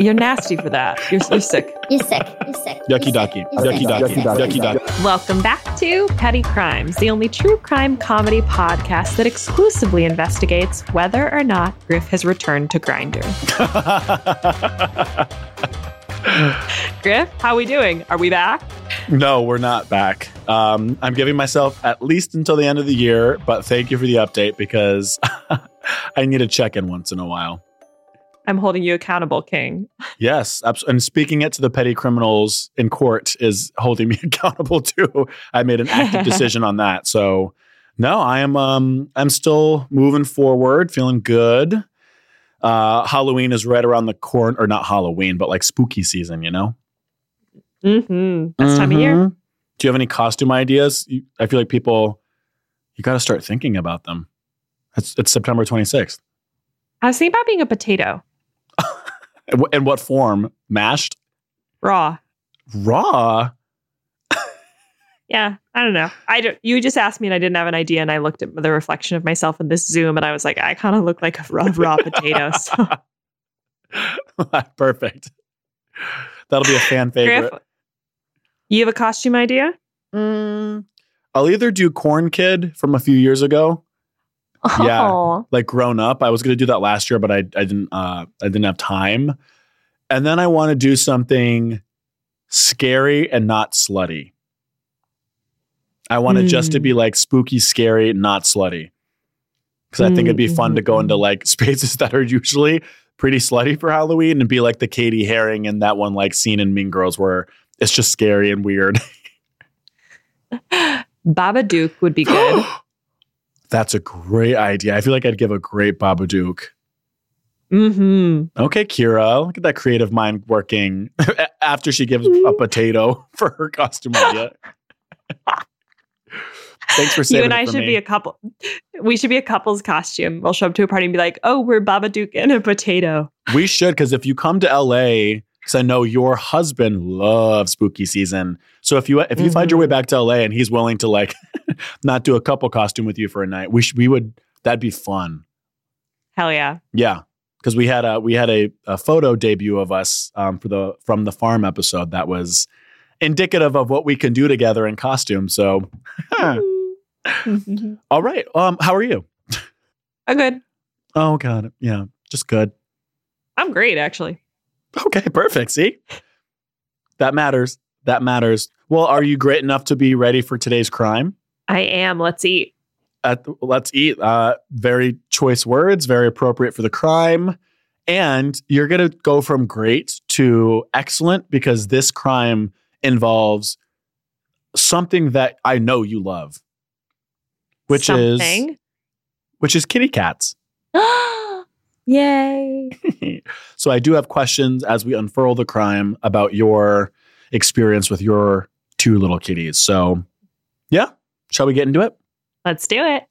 You're nasty for that. You're, you're sick. You're sick. You're sick. Yucky ducky. Yucky ducky. Yucky ducky. Welcome back to Petty Crimes, the only true crime comedy podcast that exclusively investigates whether or not Griff has returned to Grindr. Griff, how are we doing? Are we back? No, we're not back. Um, I'm giving myself at least until the end of the year, but thank you for the update because I need to check in once in a while. I'm holding you accountable, King. Yes, and speaking it to the petty criminals in court is holding me accountable too. I made an active decision on that. So, no, I am um I'm still moving forward, feeling good. Uh Halloween is right around the corner or not Halloween, but like spooky season, you know? Mm-hmm. Best time of year. Mhm. Do you have any costume ideas? I feel like people you got to start thinking about them. It's it's September 26th. I was thinking about being a potato, In what form? Mashed? raw. Raw? Yeah, I don't know. I don't, you just asked me and I didn't have an idea, and I looked at the reflection of myself in this Zoom, and I was like, I kind of look like a raw, raw potato. So, Perfect. That'll be a fan favorite. Griff, you have a costume idea? Mm, I'll either do Corn Kid from a few years ago, Yeah. Oh, like grown up. I was going to do that last year, but I I didn't uh I didn't have time. And then I want to do something scary and not slutty. I want it just to be like spooky, scary, not slutty. Because I think it'd be fun to go into like spaces that are usually pretty slutty for Halloween and be like the Cady Heron and that one like scene in Mean Girls where it's just scary and weird. Babadook would be good. That's a great idea. I feel like I'd give a great Babadook. mm-hmm. Okay, Ceara, look at that creative mind working after she gives a potato for her costume idea. Thanks for You and I should me. be a couple. We should be a couple's costume. We'll show up to a party and be like, "Oh, we're Babadook and a potato." we should because if you come to LA, because I know your husband loves spooky season. So if you if you find your way Mhm. back to LA and he's willing to like not do a couple costume with you for a night, we sh- we would that'd be fun. Hell yeah! Yeah, because we had a we had a, a photo debut of us um, for the from the farm episode that was indicative of what we can do together in costume. So, all right. Um, how are you? I'm good. Oh God, yeah, just good. I'm great, actually. Okay, perfect. See, that matters. That matters. Well, are you great enough to be ready for today's crime? I am. Let's eat. At, let's eat. Uh, very choice words, very appropriate for the crime. And you're going to go from great to excellent because this crime involves something that I know you love, which is Something. which is kitty cats. Yay! so I do have questions as we unfurl the crime about your experience with your two little kitties. So, yeah, shall we get into it? Let's do it.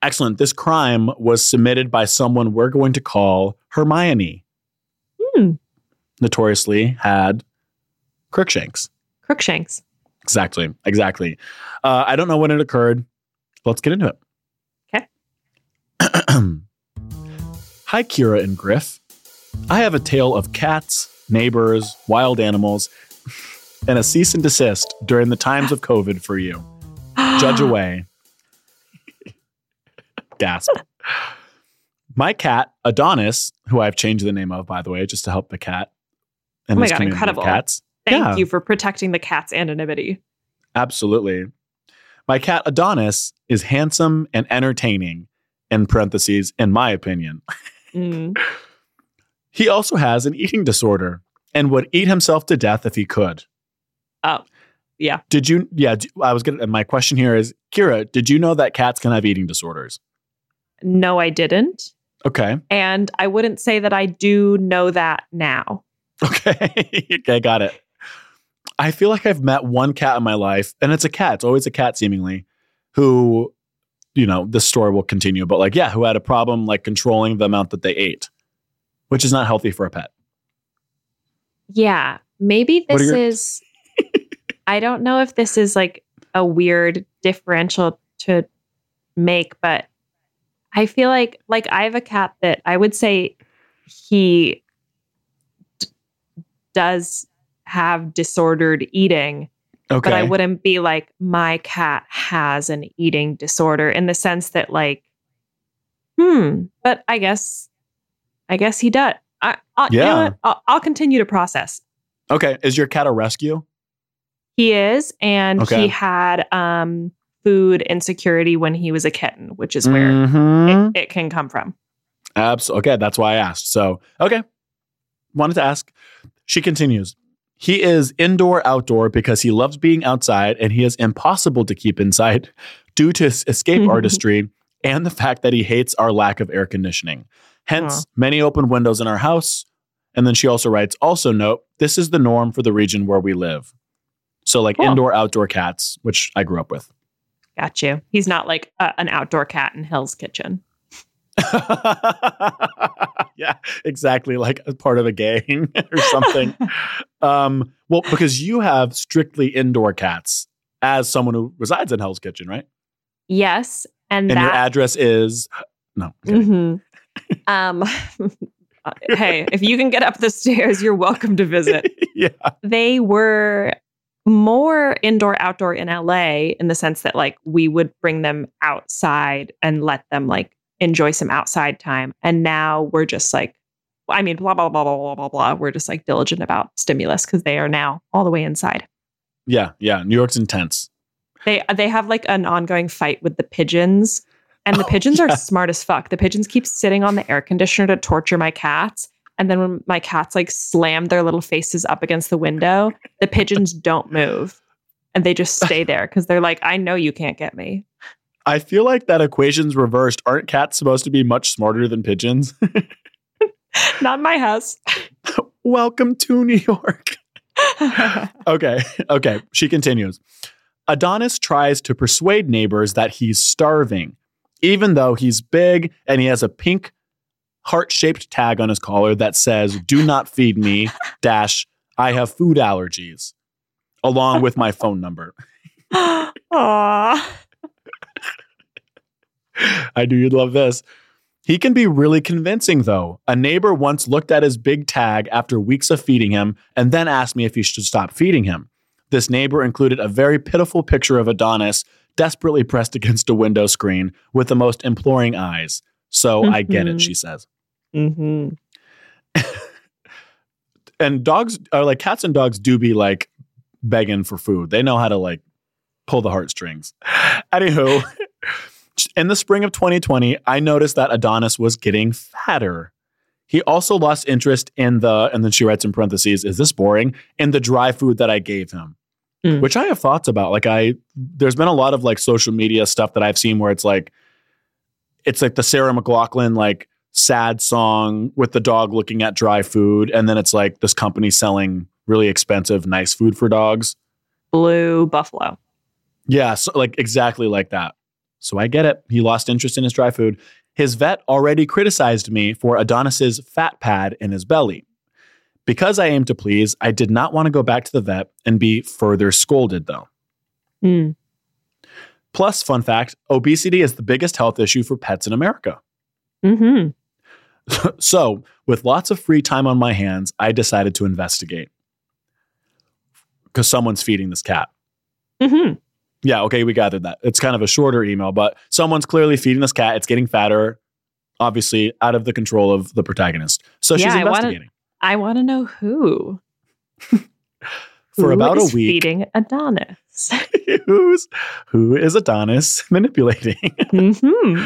Excellent. This crime was submitted by someone we're going to call Hermione. Hmm. Notoriously had Crookshanks. Crookshanks. Exactly. Exactly. Uh, I don't know when it occurred. Let's get into it. Okay. Hi, Ceara and Griff. I have a tale of cats, neighbors, wild animals, and a cease and desist during the times of COVID for you. Judge away. Gasp. My cat, Adonis, who I've changed the name of, by the way, just to help the cat. And Oh my God, incredible. Cats. Thank Yeah. you for protecting the cat's anonymity. Absolutely. My cat Adonis is handsome and entertaining, in parentheses, in my opinion. Mm. He also has an eating disorder and would eat himself to death if he could. Oh, yeah. Did you? Yeah, I was gonna. My question here is, Ceara, did you know that cats can have eating disorders? No, I didn't. Okay. And I wouldn't say that I do know that now. Okay. okay, got it. I feel like I've met one cat in my life, and it's a cat. It's always a cat, seemingly, who, you know, this story will continue, but like, yeah, who had a problem like controlling the amount that they ate, which is not healthy for a pet. Yeah. Maybe this your- is, I don't know if this is like a weird differential to make, but I feel like, like I have a cat that I would say he does have disordered eating, Okay. but I wouldn't be like, my cat has an eating disorder in the sense that, like, hmm, but I guess, I guess he does. I, I, you know Yeah. I'll, I'll continue to process. okay. Is your cat a rescue? He is, and Okay. he had um, food insecurity when he was a kitten, which is where Mhm. it, it can come from. Absolutely. Okay, that's why I asked. So, okay. Wanted to ask. She continues. He is indoor outdoor because he loves being outside and he is impossible to keep inside due to his escape artistry and the fact that he hates our lack of air conditioning. Hence, Aw. many open windows in our house. And then she also writes, also note, this is the norm for the region where we live. So, like Cool. indoor outdoor cats, which I grew up with. Got you. He's not like a, an outdoor cat in Hell's Kitchen. yeah, exactly. Like a part of a gang or something. um, well, because you have strictly indoor cats as someone who resides in Hell's Kitchen, right? Yes, and, And your address is no. Mhm. um, hey, if you can get up the stairs, you're welcome to visit. yeah. They were more indoor outdoor in LA in the sense that like we would bring them outside and let them like enjoy some outside time. And now we're just like, I mean, blah, blah, blah, blah, blah, blah, blah. We're just like diligent about stimulus because they are now all the way inside. Yeah. Yeah. New York's intense. They uh, they have like an ongoing fight with the pigeons. And the Oh, pigeons yeah. are smart as fuck. The pigeons keep sitting on the air conditioner to torture my cats. And then when my cats like slam their little faces up against the window, the pigeons don't move. And they just stay there because they're like, I know you can't get me. I feel like that equation's reversed. Aren't cats supposed to be much smarter than pigeons? Not in my house. Welcome to New York. Okay. Okay. She continues. Adonis tries to persuade neighbors that he's starving, even though he's big and he has a pink heart shaped tag on his collar that says, Do not feed me, dash, I have food allergies, along with my phone number. Aw. I knew you'd love this. He can be really convincing, though. A neighbor once looked at his big tag after weeks of feeding him and then asked me if he should stop feeding him. This neighbor included a very pitiful picture of Adonis desperately pressed against a window screen with the most imploring eyes. So I get it, Mhm. she says. hmm And dogs are like cats and dogs do be like begging for food. They know how to like pull the heartstrings. Anywho, in the spring of 2020, I noticed that Adonis was getting fatter. He also lost interest in the, and then she writes in parentheses, is this boring? In the dry food that I gave him, Mm. which I have thoughts about. Like, I, there's been a lot of like social media stuff that I've seen where it's like, it's like the Sarah McLachlan, like, sad song with the dog looking at dry food. And then it's like this company selling really expensive, nice food for dogs. Blue buffalo. Yeah, so like exactly like that. So I get it. He lost interest in his dry food. His vet already criticized me for Adonis's fat pad in his belly. Because I aim to please, I did not want to go back to the vet and be further scolded though. Mm. Plus, fun fact, obesity is the biggest health issue for pets in America. hmm so, with lots of free time on my hands, I decided to investigate. Because someone's feeding this cat. hmm Yeah, okay, we gathered that. It's kind of a shorter email, but someone's clearly feeding this cat. It's getting fatter, obviously out of the control of the protagonist. So she's Yeah, wanna- investigating. I want to know who. For Who about a week, feeding Adonis. who's who is Adonis manipulating? hmm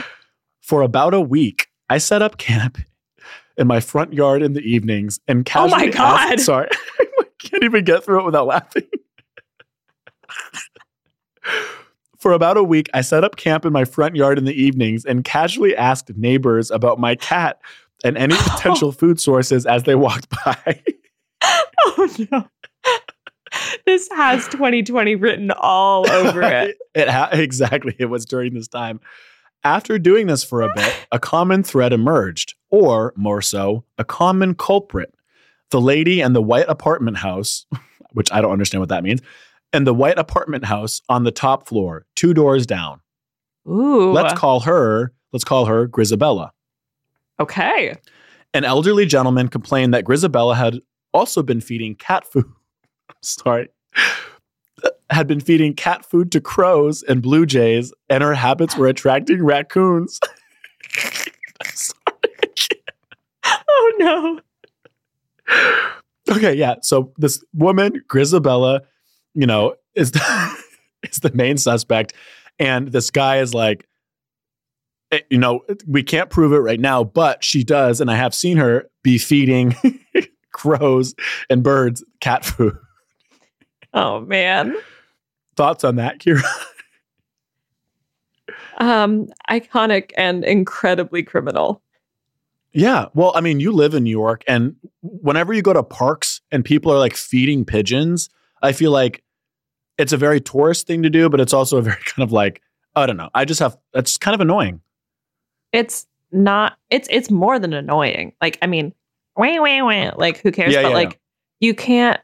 For about a week, I set up camp in my front yard in the evenings and casually. Oh my God. asked- sorry, I can't even get through it without laughing. For about a week, I set up camp in my front yard in the evenings and casually asked neighbors about my cat and any potential food sources as they walked by. Oh no. this has 2020 written all over it. it ha- exactly. It was during this time. After doing this for a bit, a common thread emerged, or more so, a common culprit. The lady and the white apartment house, which I don't understand what that means, and the white apartment house on the top floor, two doors down. Ooh. Let's call her, let's call her Grisabella. okay. An elderly gentleman complained that Grisabella had also been feeding cat food. Sorry. Had been feeding cat food to crows and blue jays, and her habits were attracting raccoons. Oh no. okay, yeah. So this woman, Grisabella, you know, is the, is the main suspect, and this guy is like, eh, you know, we can't prove it right now, but she does, and I have seen her be feeding crows and birds cat food. Oh man. Thoughts on that, Ceara? Um, iconic and incredibly criminal. Yeah. Well, I mean, you live in New York, and whenever you go to parks and people are like feeding pigeons, I feel like it's a very tourist thing to do, but it's also a very kind of like, I don't know. I just have, that's kind of annoying. It's not it's it's more than annoying. Like, I mean, wah, wah, wah, like who cares? Yeah, but yeah, like you can't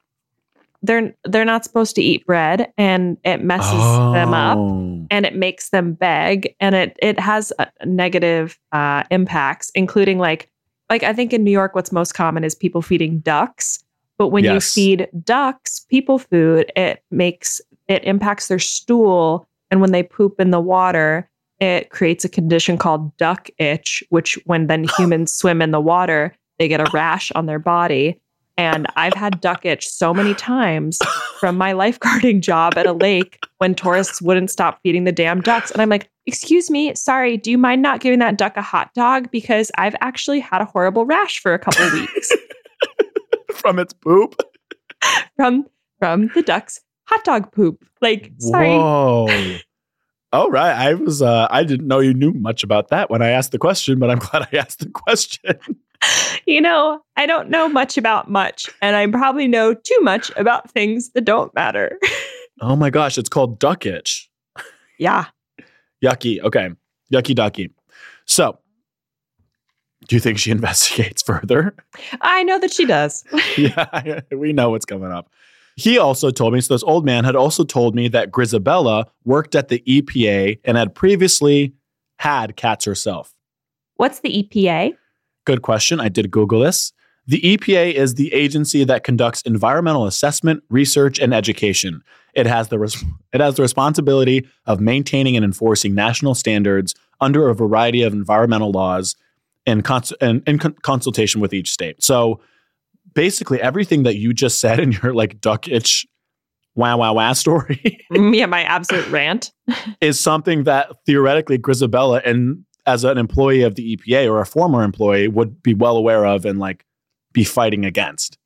they're they're not supposed to eat bread and it messes them up Oh. and it makes them beg and it it has negative uh, impacts including like like i think in new york what's most common is people feeding ducks but when you feed ducks people food it makes it impacts their stool and when they poop in the water it creates a condition called duck itch which when then humans swim in the water they get a rash on their body and i've had duck itch so many times from my lifeguarding job at a lake when tourists wouldn't stop feeding the damn ducks. And I'm like, excuse me, sorry, do you mind not giving that duck a hot dog? Because I've actually had a horrible rash for a couple weeks From its poop. from from the duck's hot dog poop. Like, sorry. Whoa. All right. I was, uh, I didn't know you knew much about that when I asked the question, but I'm glad I asked the question. You know, I don't know much about much, and I probably know too much about things that don't matter. oh my gosh. It's called duck itch. yeah. Yucky. Okay. Yucky ducky. So, do you think she investigates further? I know that she does. yeah, we know what's coming up. He also told me, so this old man had also told me that Grisabella worked at the EPA and had previously had cats herself. What's the EPA? Good question. I did Google this. The EPA is the agency that conducts environmental assessment, research, and education. It has the res- it has the responsibility of maintaining and enforcing national standards under a variety of environmental laws in, cons- in, in con- consultation with each state. So basically everything that you just said in your like duck itch wow wow wow story yeah, my absolute rant. is something that theoretically Grisabella and as an employee of the EPA or a former employee would be well aware of and like be fighting against,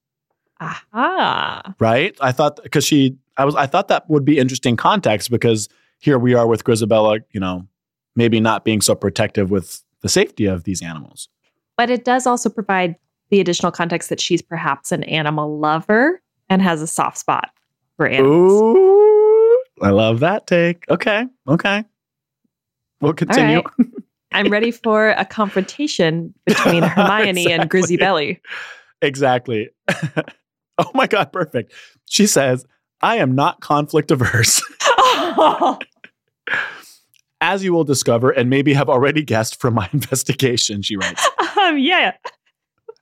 Aha. right? I thought because she I was I thought that would be interesting context because here we are with Grisabella, you know, maybe not being so protective with the safety of these animals. But it does also provide the additional context that she's perhaps an animal lover and has a soft spot for animals. Ooh, I love that take. Okay, okay. We'll continue. right. I'm ready for a confrontation between Hermione and Grizzy Belly. Exactly. oh my God, perfect. She says, I am not conflict averse. As you will discover and maybe have already guessed from my investigation, she writes. um, yeah.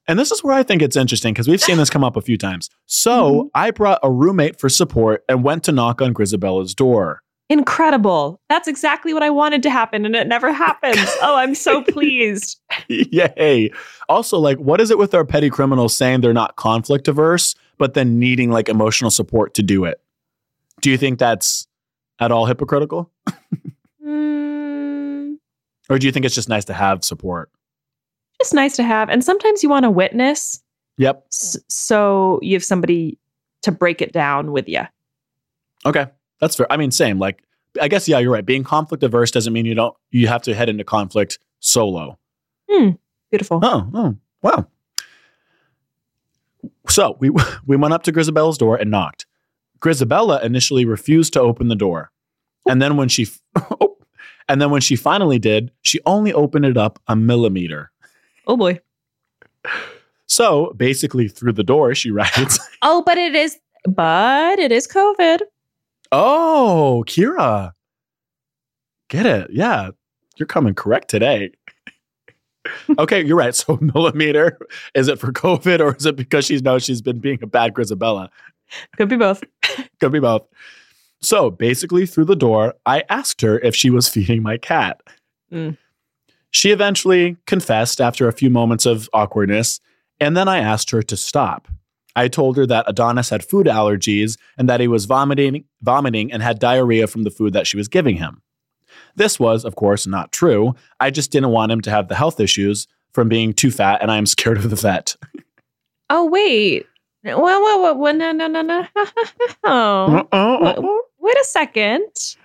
And this is where I think it's interesting because we've seen this come up a few times. So Mhm. I brought a roommate for support and went to knock on Grisabella's door. Incredible. That's exactly what I wanted to happen, and it never happens. Oh, I'm so pleased. Yay. Also, like, what is it with our petty criminals saying they're not conflict averse, but then needing like emotional support to do it? Do you think that's at all hypocritical? Mm, Or do you think it's just nice to have support? just nice to have. And sometimes you want a witness, Yep. s- so you have somebody to break it down with you. Okay. That's fair. I mean, same. Like, I guess, yeah, you're right. Being conflict averse doesn't mean you don't, you have to head into conflict solo. Hmm, beautiful. Oh, oh, wow. So we we went up to Grisabella's door and knocked. Grisabella initially refused to open the door, and then when she oh, and then when she finally did, she only opened it up a millimeter. Oh boy. So basically, through the door, she writes, Oh, but it is, but it is COVID. "Oh, Ceara, get it? Yeah, you're coming correct today." okay, you're right. So millimeter, is it for COVID or is it because she knows she's been being a bad Grisabella? Could be both. Could be both. So basically, through the door, I asked her if she was feeding my cat. Mm. She eventually confessed after a few moments of awkwardness, and then I asked her to stop. I told her that Adonis had food allergies and that he was vomiting, vomiting and had diarrhea from the food that she was giving him. This was, of course, not true. I just didn't want him to have the health issues from being too fat, and I'm scared of the vet. Oh wait. Well, well, well, well no, no, no, no. oh, wait a second.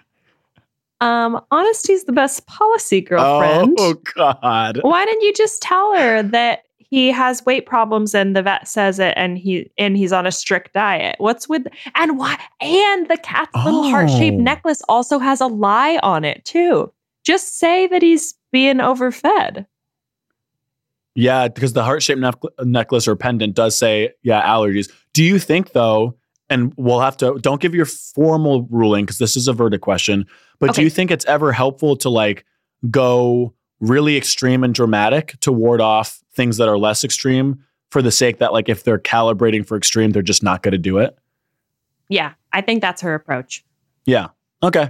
Um, honesty's the best policy, girlfriend. Oh God! Why didn't you just tell her that he has weight problems and the vet says it and he and he's on a strict diet? What's with and why? And the cat's little heart shaped Oh. necklace also has a lie on it too. Just say that he's being overfed. Yeah, because the heart shaped necklace or pendant does say, yeah, allergies. Do you think, though, and we'll have to, don't give your formal ruling because this is a verdict question, but do you think it's ever helpful to like go really extreme and dramatic to ward off things that are less extreme for the sake that, like, if they're calibrating for extreme, they're just not going to do it? Yeah, I think that's her approach. Yeah. Okay.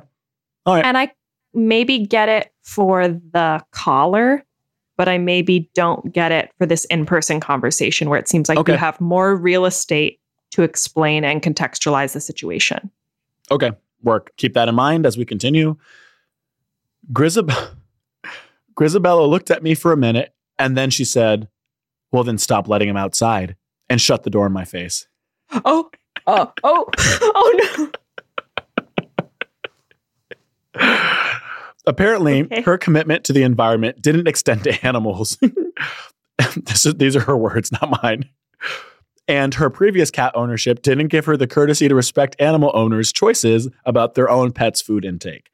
All right and I maybe get it for the caller, but I maybe don't get it for this in person conversation where it seems like Okay. you have more real estate to explain and contextualize the situation. Okay. Work. Keep that in mind as we continue. Grisab- Grisabella looked at me for a minute and then she said, Well, then stop letting him outside and shut the door in my face. Oh, oh, oh, oh no. Apparently, Okay. her commitment to the environment didn't extend to animals. this is, these are her words, not mine. And her previous cat ownership didn't give her the courtesy to respect animal owners' choices about their own pets' food intake.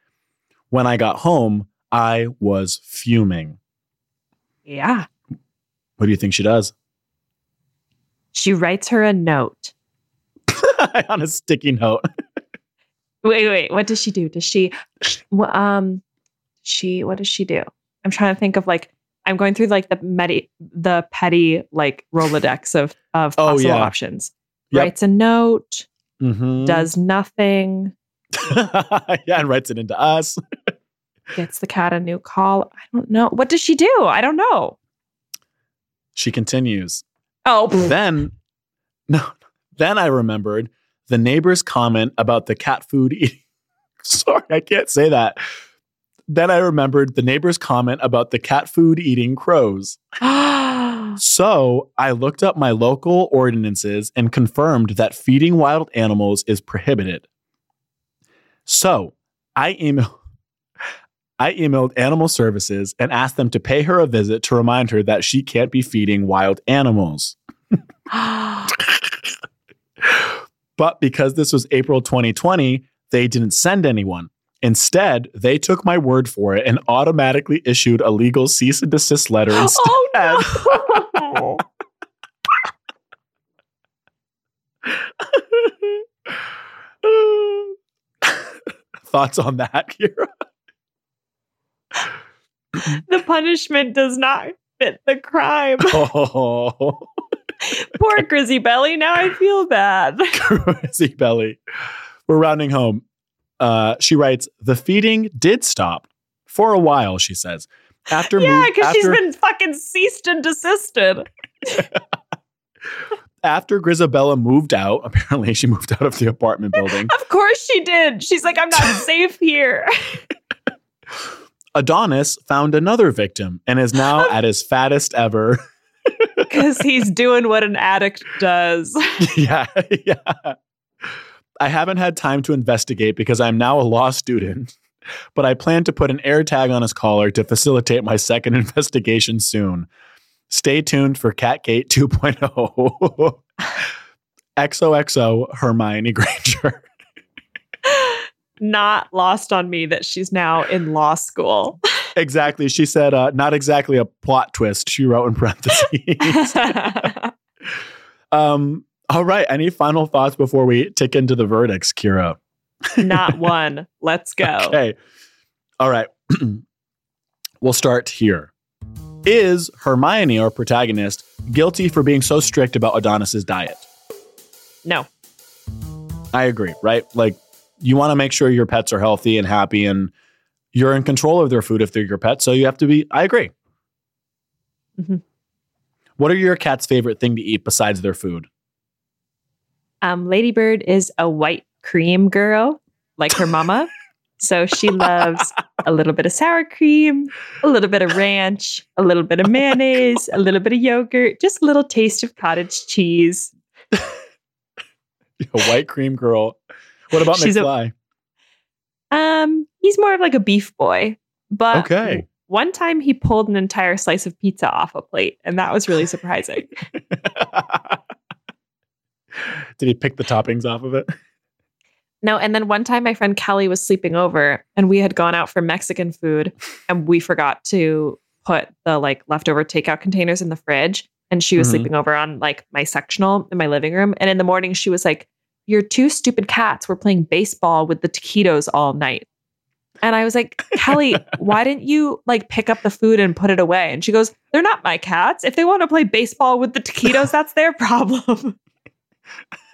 When I got home, I was fuming. Yeah. What do you think she does? She writes her a note. On a sticky note. Wait, wait. What does she do? Does she, um, she, what does she do? I'm trying to think of like, I'm going through like the medi- the petty like Rolodex of of Oh, possible yeah. options. Yep. Writes a note, Mhm. does nothing, yeah, and writes it into us. Gets the cat a new call. I don't know. What does she do? I don't know. She continues. Oh, then, no, then I remembered the neighbor's comment about the cat food eating. Sorry, I can't say that. Then I remembered the neighbor's comment about the cat food eating crows. So I looked up my local ordinances and confirmed that feeding wild animals is prohibited. So I emailed. I emailed animal services and asked them to pay her a visit to remind her that she can't be feeding wild animals. But because this was April 2020, they didn't send anyone. Instead, they took my word for it and automatically issued a legal cease and desist letter oh, instead. oh no. Thoughts on that, Ceara? The punishment does not fit the crime. Oh, Poor Grizzy Belly. Now I feel bad. Grizzy belly. We're rounding home. Uh, she writes, The feeding did stop for a while, she says. After yeah, because she's been fucking ceased and desisted. after Grisabella moved out, apparently she moved out of the apartment building. Of course she did. She's like, I'm not safe here. Adonis found another victim and is now at his fattest ever. Because he's doing what an addict does. yeah, yeah. I haven't had time to investigate because I'm now a law student, but I plan to put an air tag on his collar to facilitate my second investigation soon. Stay tuned for Catgate 2.0. XOXO Hermione Granger. Not lost on me that she's now in law school. exactly. She said, uh, not exactly a plot twist, she wrote in parentheses. um, all right. Any final thoughts before we tick into the verdicts, Ceara? Not one. Let's go. Okay. All right. we'll start here. Is Hermione, our protagonist, guilty for being so strict about Adonis's diet? No. I agree, right? Like you want to make sure your pets are healthy and happy and you're in control of their food if they're your pet. So you have to be, I agree. Mhm. What are your cat's favorite thing to eat besides their food? Um, Ladybird is a white cream girl, like her mama. so she loves a little bit of sour cream, a little bit of ranch, a little bit of mayonnaise, a little bit of yogurt, just a little taste of cottage cheese. A white cream girl. What about She's a- McFly? Um, he's more of like a beef boy, but Okay. one time he pulled an entire slice of pizza off a plate, and that was really surprising. Did he pick the toppings off of it? No, and then one time my friend Kelly was sleeping over and we had gone out for Mexican food and we forgot to put the like leftover takeout containers in the fridge. And she was Mhm. sleeping over on like my sectional in my living room. And in the morning, she was like, Your two stupid cats were playing baseball with the taquitos all night. And I was like, Kelly, why didn't you like pick up the food and put it away? And she goes, They're not my cats. If they want to play baseball with the taquitos, that's their problem.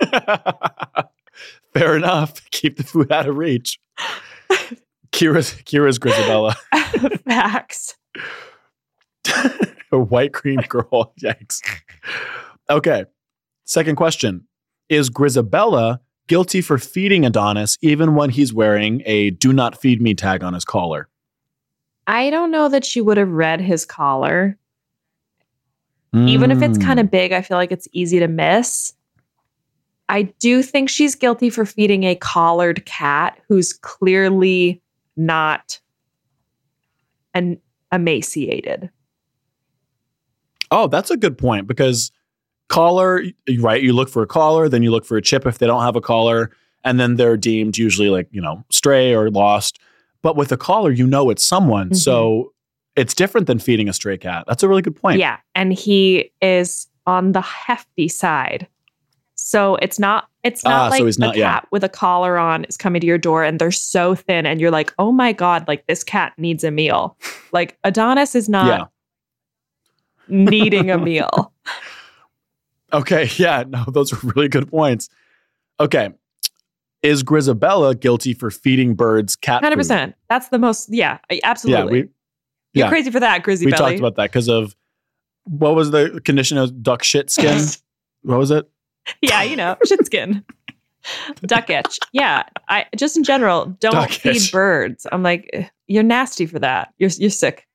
Fair enough. Keep the food out of reach. Ceara's Ceara's Grisabella. Facts. a white cream girl. Yikes. Okay. Second question. Is Grisabella guilty for feeding Adonis even when he's wearing a do not feed me tag on his collar? I don't know that she would have read his collar. Even if it's Mm. kind of big, I feel like it's easy to miss. I do think she's guilty for feeding a collared cat who's clearly not an emaciated. Oh, that's a good point because collar, right? You look for a collar, then you look for a chip if they don't have a collar, and then they're deemed usually like, you know, stray or lost. But with a collar, you know it's someone. Mhm. So it's different than feeding a stray cat. That's a really good point. Yeah, and he is on the hefty side. So it's not it's Ah, not so like he's a not- cat yeah. with a collar on is coming to your door and they're so thin and you're like, "Oh my god, like this cat needs a meal." Like Adonis is not Yeah. needing a meal. Okay. Yeah. No, those are really good points. Okay. Is Grisabella guilty for feeding birds cat Hundred food? percent. That's the most. Yeah, absolutely. Yeah. We, You're yeah. crazy for that, Grizzy we Belly. talked about that because of what was the condition of duck shit skin? what was it? yeah, you know, shit skin, duck itch. Yeah, I just in general don't Duck feed itch. birds. I'm like, "Eh, you're nasty for that. You're you're sick.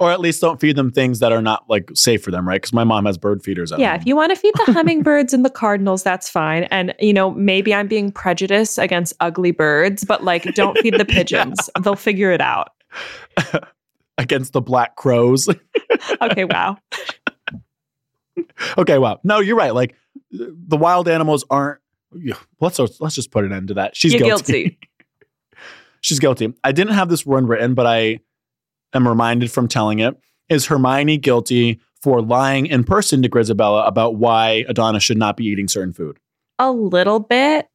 Or at least don't feed them things that are not like safe for them, right? Because my mom has bird feeders Yeah, home. if you want to feed the hummingbirds and the cardinals, that's fine. And you know, maybe I'm being prejudiced against ugly birds, but like, don't feed the pigeons. They'll figure it out. Against the black crows. Okay, wow. okay, wow. No, you're right. Like the wild animals aren't. yeah, Let's let's just put an end to that. She's guilty. guilty. She's guilty. I didn't have this one written, but I am reminded from telling it. Is Hermione guilty for lying in person to Grisabella about why Adonis should not be eating certain food? A little bit.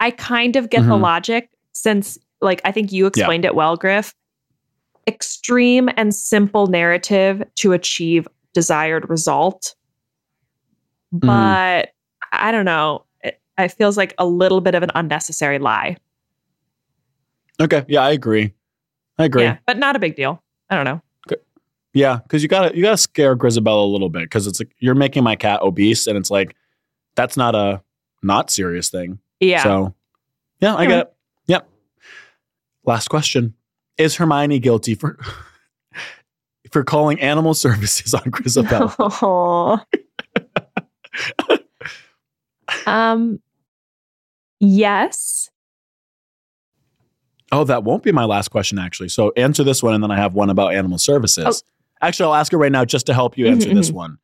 I kind of get the Mhm. logic since, like, I think you explained it well, Griff. Extreme and simple narrative to achieve desired result. Mm-hmm. But I don't know. It, it feels like a little bit of an unnecessary lie. Okay, yeah, I agree. I agree. Yeah, but not a big deal. I don't know. Yeah, because you gotta you gotta scare Grisabella a little bit because it's like you're making my cat obese, and it's like that's not a not serious thing. Yeah. So yeah, I Yeah. get it. Yep. Last question: Is Hermione guilty for for calling animal services on Grisabella? Um yes. Oh, that won't be my last question actually. So answer this one, and then I have one about animal services. Oh. Actually, I'll ask her right now just to help you answer Mhm, this mhm. one.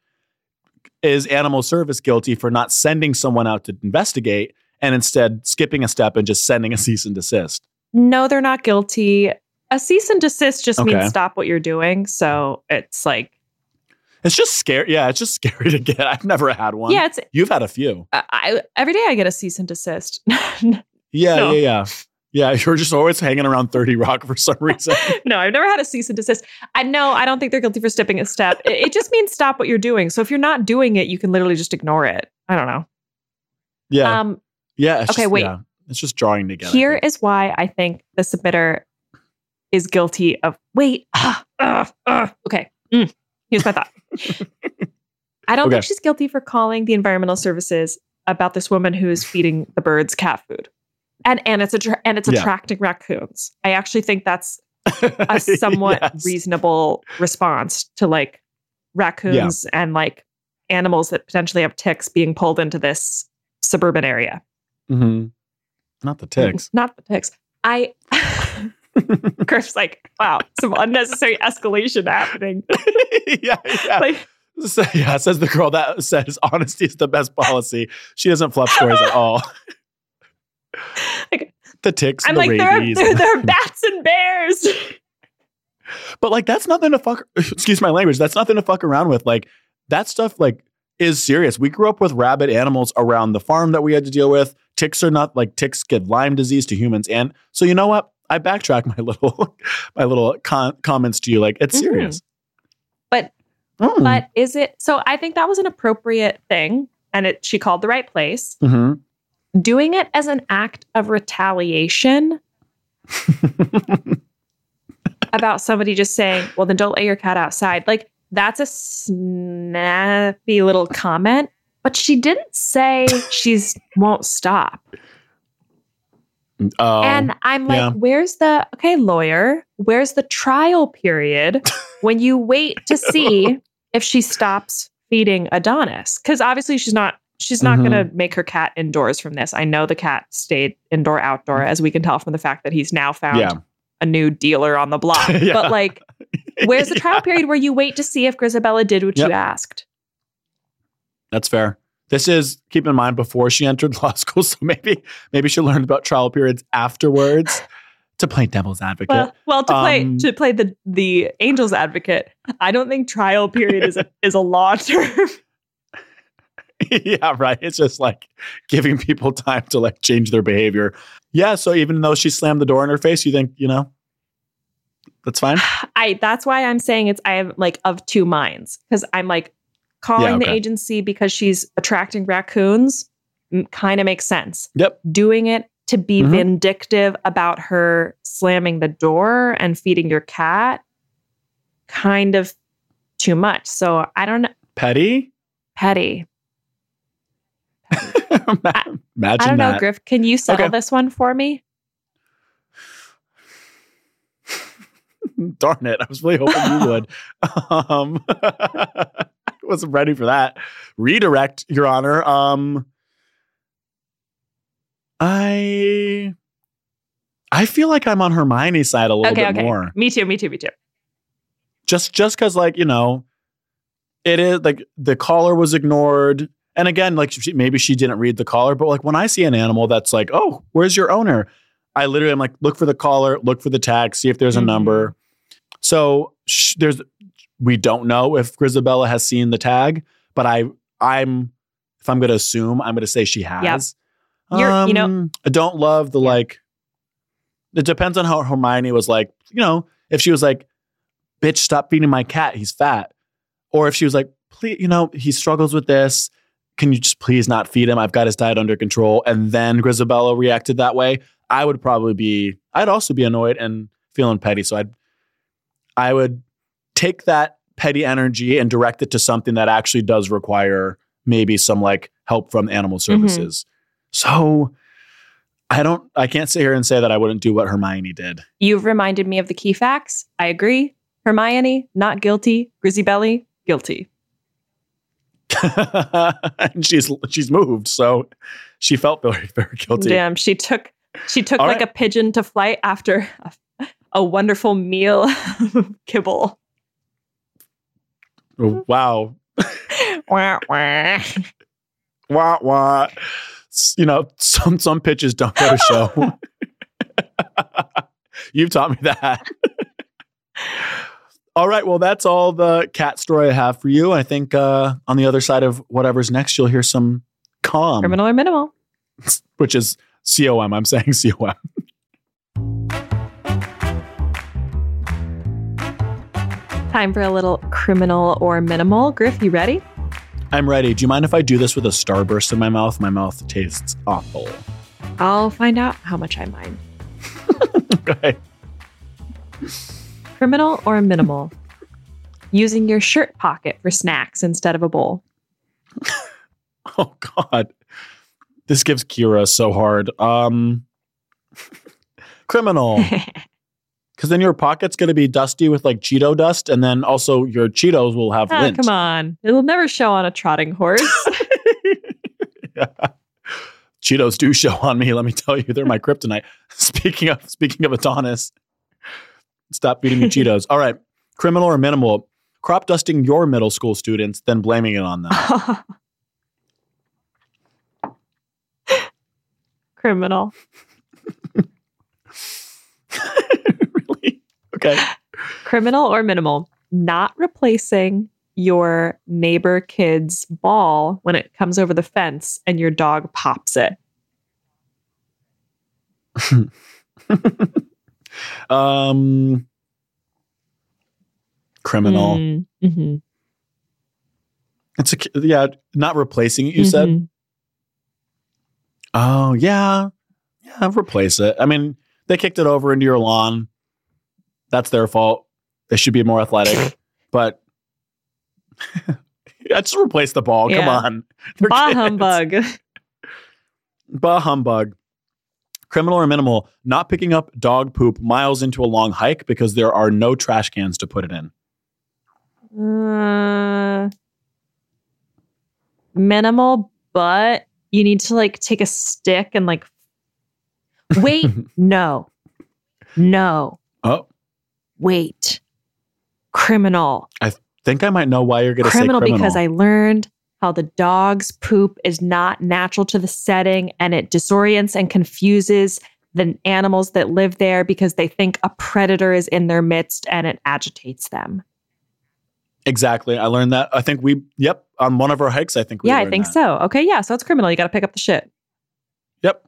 Is animal service guilty for not sending someone out to investigate and instead skipping a step and just sending a cease and desist? No, they're not guilty. A cease and desist just Okay. means stop what you're doing. So it's like, It's just scary. Yeah, it's just scary to get. I've never had one. yeah, it's You've had a few. I, I every day I get a cease and desist. Yeah, No. yeah, yeah. Yeah, you're just always hanging around 30 Rock for some reason. no, I've never had a cease and desist. I know I don't think they're guilty for skipping a step. It, it just means stop what you're doing. So if you're not doing it, you can literally just ignore it. I don't know. Yeah. Um, yeah. it's okay, just- wait. yeah, it's just drawing together. Here is why I think the submitter is guilty of wait. okay. Mm. Here's my thought. I don't Okay. think she's guilty for calling the environmental services about this woman who is feeding the birds cat food. And and it's attra- and it's Yeah. attracting raccoons. I actually think that's a somewhat Yes. reasonable response to like raccoons and like animals that potentially have ticks being pulled into this suburban area. Mhm. Not the ticks. Not the ticks. I Griff's like, wow, some unnecessary escalation happening. yeah, yeah. Like, So, yeah, says the girl that says honesty is the best policy. She doesn't fluff stories at all. Like, the ticks, I'm the like, there are, rabies. there, there are bats and bears. but like, that's nothing to fuck. Excuse my language. That's nothing to fuck around with. Like that stuff, like, is serious. We grew up with rabid animals around the farm that we had to deal with. Ticks are not like ticks get Lyme disease to humans, and so you know what? I backtrack my little my little con- comments to you. Like it's Mhm. serious. But- Mm. But is it so? I think that was an appropriate thing, and it she called the right place. Mhm. Doing it as an act of retaliation about somebody just saying, "Well, then don't let your cat outside." Like that's a snappy little comment, but she didn't say she's won't stop. Oh, and I'm like, yeah. where's the okay, lawyer? Where's the trial period when you wait to see if she stops feeding Adonis? Because obviously she's not she's not Mhm. gonna make her cat indoors from this. I know the cat stayed indoor outdoor, as we can tell from the fact that he's now found yeah. a new dealer on the block. Yeah. But like, where's the trial period where you wait to see if Grisabella did what Yep. you asked? That's fair. This is keep in mind before she entered law school, so maybe maybe she learned about trial periods afterwards to play devil's advocate. Well, well, to play Um, to play the the angel's advocate, I don't think trial period is a is a law term. yeah, right. It's just like giving people time to like change their behavior. Yeah, so even though she slammed the door in her face, you think, you know, that's fine? I that's why I'm saying it's I am like of two minds because I'm like calling the okay. agency because she's attracting raccoons kind of makes sense. Yep. Doing it to be Mhm. vindictive about her slamming the door and feeding your cat kind of too much. So I don't know. Petty? Petty. Imagine I don't know. Griff. Can you settle Okay. this one for me? Darn it. I was really hoping you would. Um, I wasn't ready for that. Redirect, Your Honor. Um, I I feel like I'm on Hermione's side a little okay, bit okay. more. Me too, me too, me too. Just just because, like, you know, it is like the caller was ignored. And again, like she, maybe she didn't read the collar, but like when I see an animal that's like, oh, where's your owner? I literally am like, look for the collar, look for the tag, see if there's a Mhm. number. So sh- there's, we don't know if Grisabella has seen the tag, but I, I'm, if I'm going to assume, I'm going to say she has. You're- you know- Um, I don't love the like. It depends on how Hermione was like. You know, if she was like, "Bitch, stop feeding my cat. He's fat," or if she was like, "Please, you know, he struggles with this. Can you just please not feed him? I've got his diet under control." And then Grisabella reacted that way. I would probably be. I'd also be annoyed and feeling petty. So I'd. I would take that petty energy and direct it to something that actually does require maybe some like help from animal mm-hmm. services. So I don't I can't sit here and say that I wouldn't do what Hermione did. You've reminded me of the key facts. I agree. Hermione, not guilty. Grizzy Belly, guilty. and she's she's moved, so she felt very, very guilty. Damn, she took she took All like right. a pigeon to flight after a, a wonderful meal of kibble. Oh, Wow. Wah, wah. Wah wah. You know, some some pitches don't go to show. You've taught me that. All right. Well, that's all the cat story I have for you. I think uh, on the other side of whatever's next, you'll hear some calm. Criminal or minimal. Which is COM. I'm saying COM. Time for a little criminal or minimal. Griff, you ready? I'm ready. Do you mind if I do this with a starburst in my mouth? My mouth tastes awful. I'll find out how much I mind. okay. Criminal or minimal? Using your shirt pocket for snacks instead of a bowl. Oh God. This gives Ceara so hard. Um criminal. Because then your pocket's gonna be dusty with like Cheeto dust, and then also your Cheetos will have Ah, lint. come on. It'll never show on a trotting horse. Yeah. Cheetos do show on me. Let me tell you, they're my kryptonite. Speaking of speaking of Adonis, stop feeding me Cheetos. All right, criminal or minimal? Crop dusting your middle school students, then blaming it on them. Criminal. really? Okay. Criminal or minimal? Not replacing your neighbor kid's ball when it comes over the fence and your dog pops it. Um, criminal. Mm, mhm, It's a yeah, not replacing it. You said. mhm. Oh yeah, yeah. Replace it. I mean, they kicked it over into your lawn. That's their fault. They should be more athletic. but yeah, just replace the ball. Come on, They're Bah kids. humbug. Bah humbug. Criminal or minimal? Not picking up dog poop miles into a long hike because there are no trash cans to put it in. Uh, minimal, but you need to like take a stick and like wait. no, no, Oh, wait. Criminal. I think I might know why you're going to say criminal. because I learned how the dog's poop is not natural to the setting and it disorients and confuses the animals that live there because they think a predator is in their midst and it agitates them. exactly. I learned that. I think we. Yep, on one of our hikes, I think. we yeah, I think that. so. Okay, yeah, so it's criminal. You got to pick up the shit. Yep,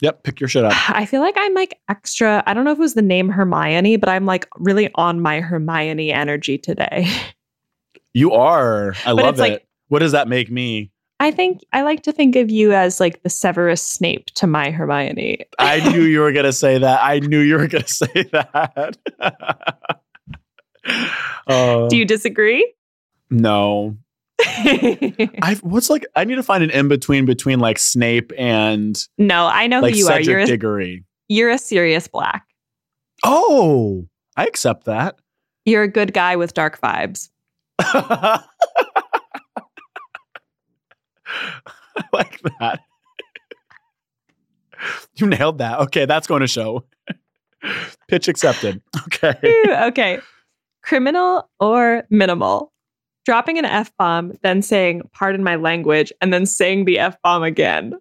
yep. Pick your shit up. I feel like I'm like extra. I don't know if it was the name Hermione, but I'm like really on my Hermione energy today. You are. I But love it's it. like- what does that make me? I think I like to think of you as like the Severus Snape to my Hermione. I knew you were going to say that. I knew you were going to say that. Uh, Do you disagree? no. I what's like I need to find an in between between like Snape and no, I know like who you are. You're a, Diggory. you're a Sirius Black. Oh, I accept that. You're a good guy with dark vibes. I like that. you nailed that. Okay, that's going to show. Pitch accepted. Okay. Okay. Criminal or minimal? Dropping an F bomb, then saying, pardon my language, and then saying the F bomb again.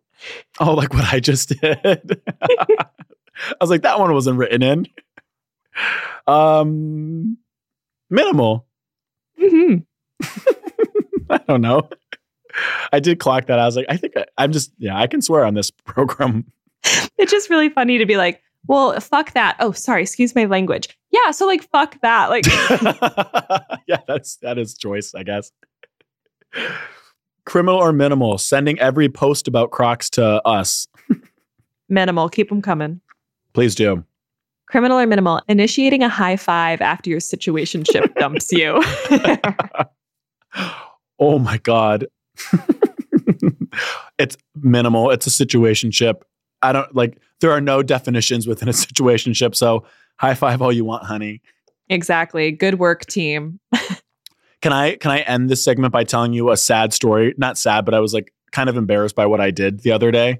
Oh, like what I just did. I was like, that one wasn't written in. Um, minimal. Mm-hmm. I don't know. I did clock that. I was like, I think I, I'm just, yeah, I can swear on this program. It's just really funny to be like, well, fuck that. Oh, sorry, excuse my language. Yeah, so like, fuck that. Like, yeah, that's that is choice, I guess. Criminal or minimal? Sending every post about Crocs to us. minimal, keep them coming. Please do. Criminal or minimal? Initiating a high five after your situationship dumps you. oh my god. it's minimal. It's a situation situationship. I don't like there are no definitions within a situation situationship, so high five all you want, honey. exactly. Good work, team. Can I can I end this segment by telling you a sad story? Not sad, but I was like kind of embarrassed by what I did the other day.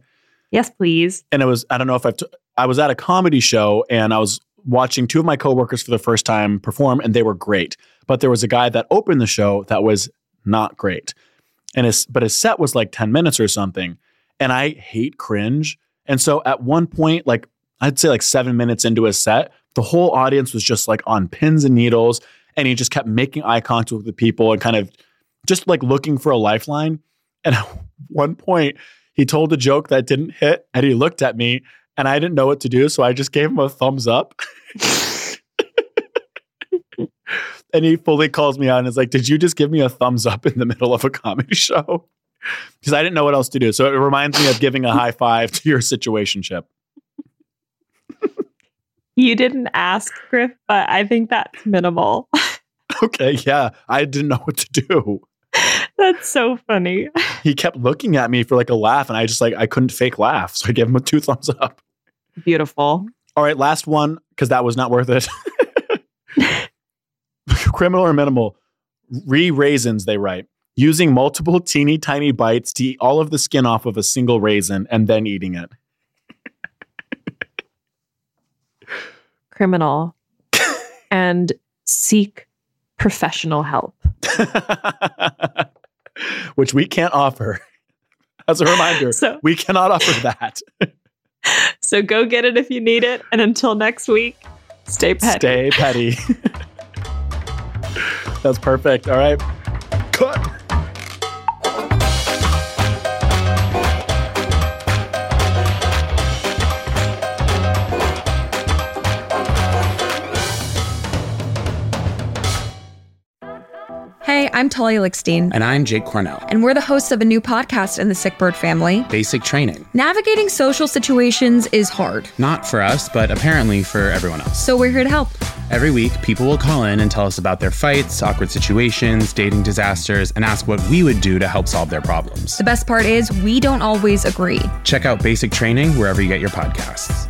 Yes, please. and it was I don't know if I've t- I was at a comedy show and I was watching two of my coworkers for the first time perform and they were great. But there was a guy that opened the show that was not great. And his but his set was like 10 minutes or something. And I hate cringe. And so at one point like I'd say like 7 minutes into his set, the whole audience was just like on pins and needles and he just kept making eye contact with the people and kind of just like looking for a lifeline. And at one point he told a joke that didn't hit and he looked at me and I didn't know what to do. So I just gave him a thumbs up. and he fully calls me out and is like, Did you just give me a thumbs up in the middle of a comedy show? Because I didn't know what else to do. So it reminds me of giving a high five to your situationship. You didn't ask, Griff, but I think that's minimal. Okay, yeah. I didn't know what to do. that's so funny. He kept looking at me for like a laugh, and I just like I couldn't fake laugh. So I gave him a two thumbs up. Beautiful. All right, last one, because that was not worth it. Criminal or minimal. Re raisins, they write. Using multiple teeny tiny bites to eat all of the skin off of a single raisin and then eating it. Criminal. and seek professional help. Which we can't offer. As a reminder, So- we cannot offer that. So go get it if you need it. And until next week, stay petty. Stay petty. That's perfect. All right. Hey, I'm Talia Lickstein, And I'm Jake Cornell. and we're the hosts of a new podcast in the SickBird family. Basic training. Navigating social situations is hard, Not for us, but apparently for everyone else. so we're here to help. Every week, people will call in and tell us about their fights, awkward situations, dating disasters, and ask what we would do to help solve their problems. The best part is we don't always agree. Check out Basic Training wherever you get your podcasts.